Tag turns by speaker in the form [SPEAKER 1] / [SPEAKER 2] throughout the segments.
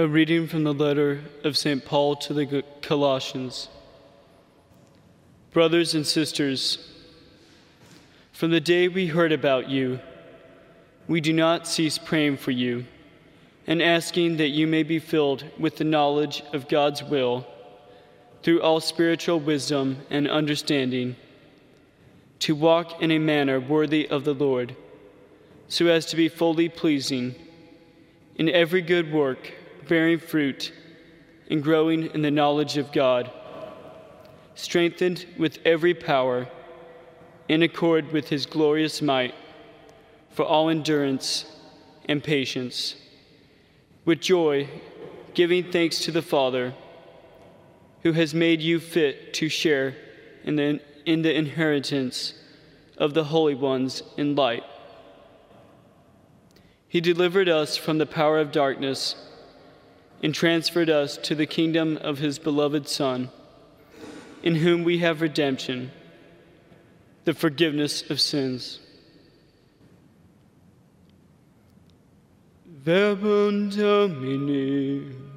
[SPEAKER 1] A reading from the letter of St. Paul to the Colossians. Brothers and sisters, from the day we heard about you, we do not cease praying for you and asking that you may be filled with the knowledge of God's will through all spiritual wisdom and understanding, to walk in a manner worthy of the Lord, so as to be fully pleasing in every good work, bearing fruit and growing in the knowledge of God strengthened with every power in accord with his glorious might, for all endurance and patience. With joy, giving thanks to the Father, who has made you fit to share in the, in the inheritance of the holy ones in light. He delivered us from the power of darkness and transferred us to the kingdom of his beloved Son in whom we have redemption, the forgiveness of sins. Verbum Domini.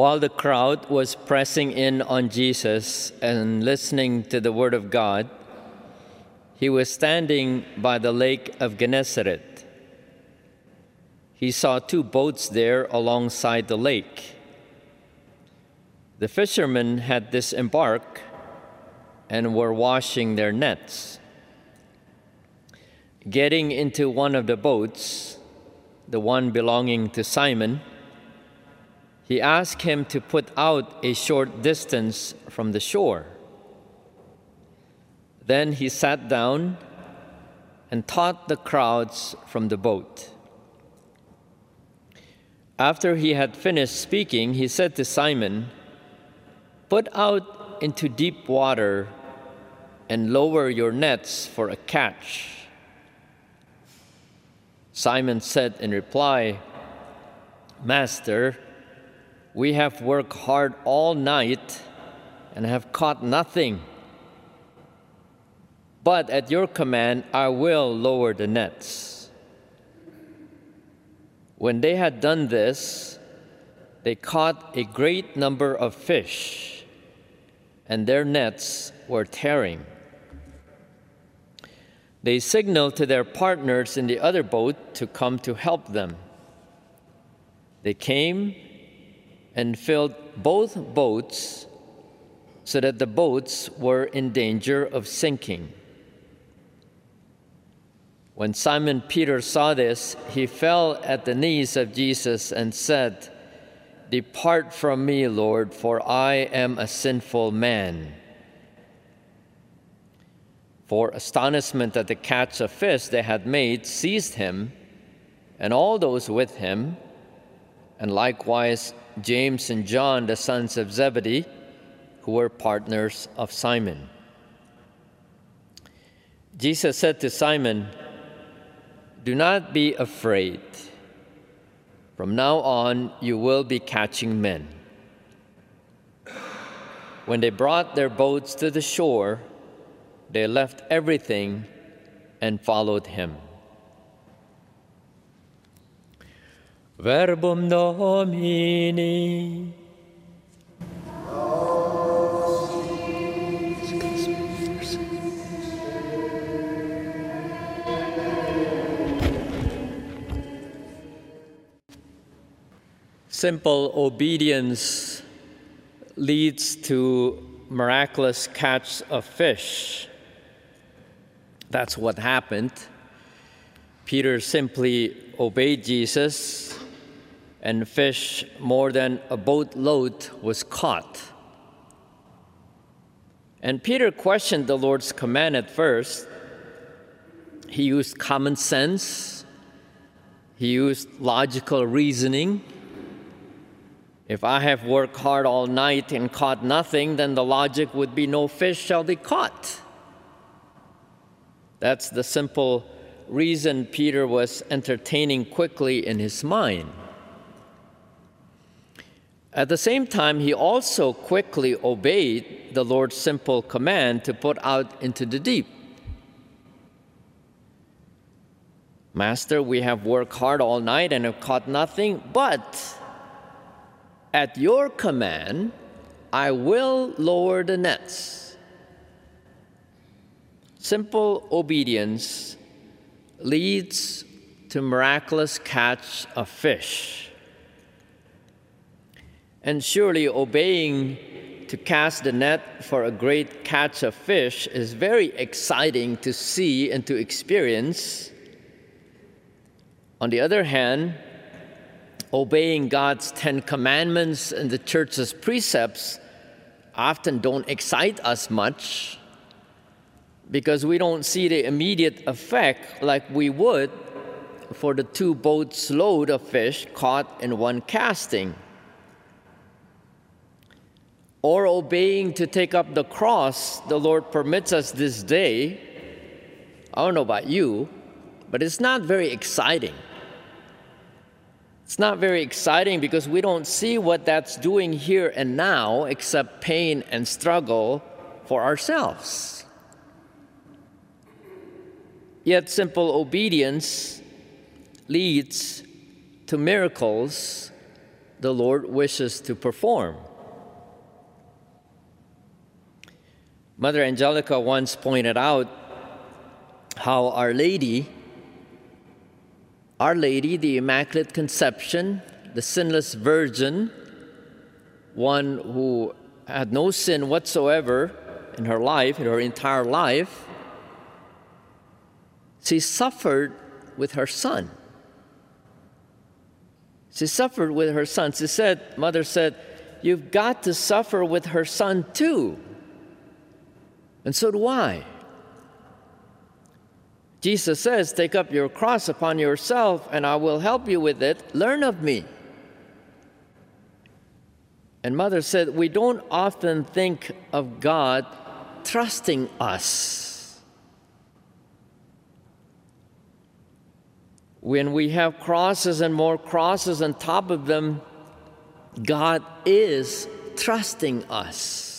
[SPEAKER 2] While the crowd was pressing in on Jesus and listening to the word of God, he was standing by the lake of Gennesaret. He saw two boats there alongside the lake. The fishermen had disembarked and were washing their nets. Getting into one of the boats, the one belonging to Simon, he asked him to put out a short distance from the shore. Then he sat down and taught the crowds from the boat. After he had finished speaking, he said to Simon, Put out into deep water and lower your nets for a catch. Simon said in reply, Master, we have worked hard all night and have caught nothing. But at your command, I will lower the nets. When they had done this, they caught a great number of fish, and their nets were tearing. They signaled to their partners in the other boat to come to help them. They came and filled both boats so that the boats were in danger of sinking. When Simon Peter saw this, he fell at the knees of Jesus and said, Depart from me, Lord, for I am a sinful man. For astonishment at the catch of fish they had made seized him and all those with him, and likewise James and John, the sons of Zebedee, who were partners of Simon. Jesus said to Simon, do not be afraid. From now on, you will be catching men. When they brought their boats to the shore, they left everything and followed him.
[SPEAKER 3] Verbum Domini.
[SPEAKER 2] Simple obedience leads to miraculous catch of fish. That's what happened. Peter simply obeyed Jesus, and fish more than a boatload was caught. And Peter questioned the Lord's command at first. He used common sense, he used logical reasoning if I have worked hard all night and caught nothing, then the logic would be no fish shall be caught. That's the simple reason Peter was entertaining quickly in his mind. At the same time, he also quickly obeyed the Lord's simple command to put out into the deep. Master, we have worked hard all night and have caught nothing, but at your command, I will lower the nets. Simple obedience leads to miraculous catch of fish. And surely obeying to cast the net for a great catch of fish is very exciting to see and to experience. On the other hand, obeying God's Ten Commandments and the church's precepts often don't excite us much because we don't see the immediate effect like we would for the two boats load of fish caught in one casting. Or obeying to take up the cross the Lord permits us this day. I don't know about you, but it's not very exciting. It's not very exciting because we don't see what that's doing here and now except pain and struggle for ourselves. Yet simple obedience leads to miracles the Lord wishes to perform. Mother Angelica once pointed out how Our Lady our Lady, the Immaculate Conception, the sinless Virgin, one who had no sin whatsoever in her life, in her entire life, She suffered with her son. She suffered with her son. She said, Mother said, You've got to suffer with her son too. And so do I. Jesus says, Take up your cross upon yourself, and I will help you with it. Learn of me. And Mother said, We don't often think of God trusting us. When we have crosses and more crosses on top of them, God is trusting us.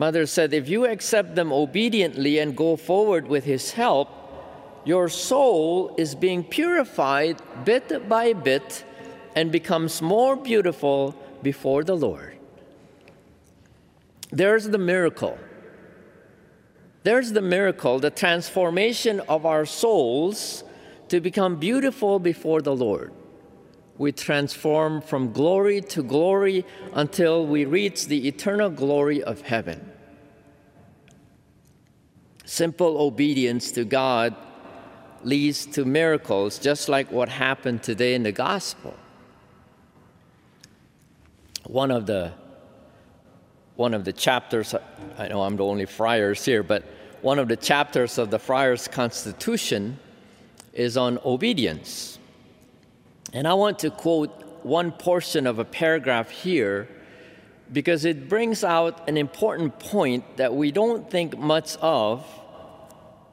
[SPEAKER 2] Mother said, If you accept them obediently and go forward with His help, your soul is being purified bit by bit and becomes more beautiful before the Lord. There's the miracle. There's the miracle, the transformation of our souls to become beautiful before the Lord. We transform from glory to glory until we reach the eternal glory of heaven. Simple obedience to God leads to miracles, just like what happened today in the gospel. One of the one of the chapters i know i'm the only friars here but one of the chapters of the friars constitution is on obedience. And i want to quote one portion of a paragraph here because it brings out an important point that we don't think much of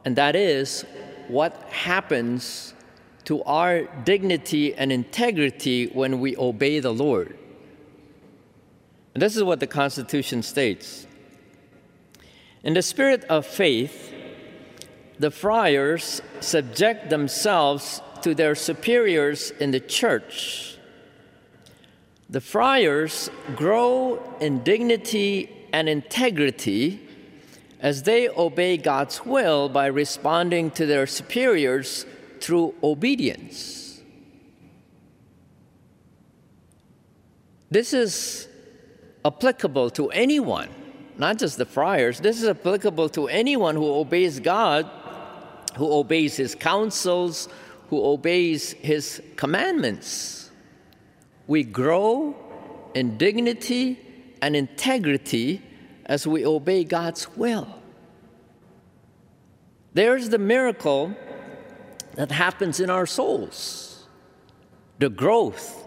[SPEAKER 2] and that is what happens to our dignity and integrity when we obey the lord and this is what the Constitution states In the spirit of faith, the friars subject themselves to their superiors in the church. The friars grow in dignity and integrity as they obey God's will by responding to their superiors through obedience. This is applicable to anyone, not just the friars. This is applicable to anyone who obeys God, who obeys his counsels, who obeys his commandments. We grow in dignity and integrity as we obey God's will. There's the miracle that happens in our souls the growth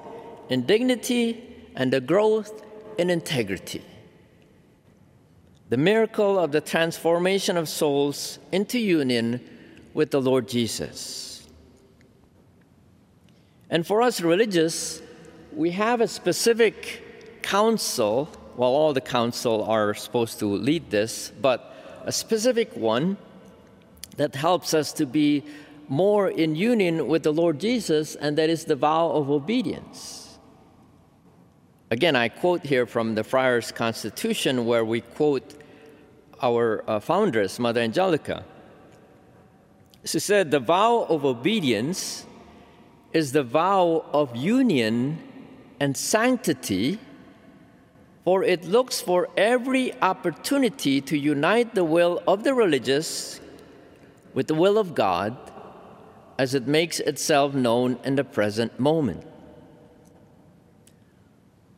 [SPEAKER 2] in dignity and the growth in integrity. The miracle of the transformation of souls into union with the Lord Jesus. And for us religious, we have a specific counsel. Well, all the counsel are supposed to lead this, but a specific one that helps us to be more in union with the Lord Jesus, and that is the vow of obedience. Again, I quote here from the Friars' Constitution, where we quote our uh, foundress, Mother Angelica. She said, The vow of obedience is the vow of union and sanctity, for it looks for every opportunity to unite the will of the religious with the will of God as it makes itself known in the present moment.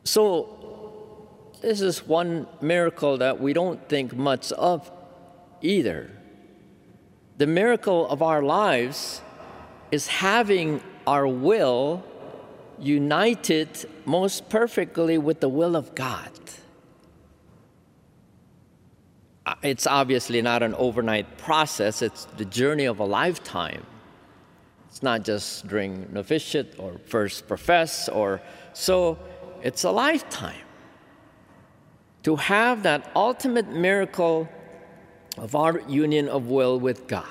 [SPEAKER 2] So, this is one miracle that we don't think much of either. The miracle of our lives is having our will united most perfectly with the will of God. Uh, it's obviously not an overnight process, it's the journey of a lifetime. It's not just during novitiate or first profess or so it's a lifetime. To have that ultimate miracle of our union of will with God.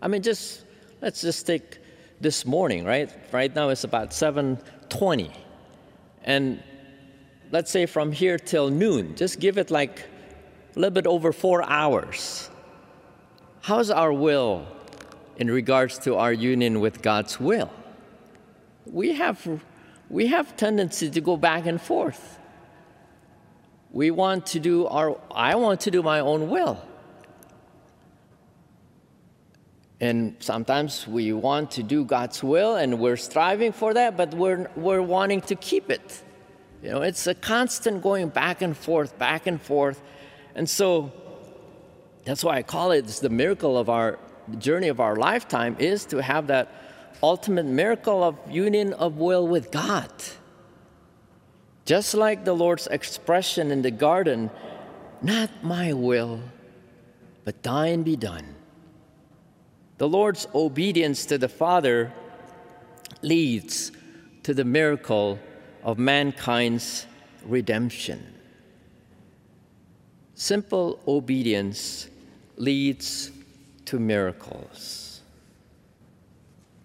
[SPEAKER 2] I mean, just let's just take this morning, right? Right now it's about 7:20, and let's say from here till noon, just give it like a little bit over four hours. How's our will in regards to our union with God's will? We have we have tendency to go back and forth. We want to do our, I want to do my own will. And sometimes we want to do God's will and we're striving for that, but we're, we're wanting to keep it. You know, it's a constant going back and forth, back and forth. And so that's why I call it the miracle of our journey of our lifetime is to have that ultimate miracle of union of will with God. Just like the Lord's expression in the garden, not my will, but thine be done. The Lord's obedience to the Father leads to the miracle of mankind's redemption. Simple obedience leads to miracles.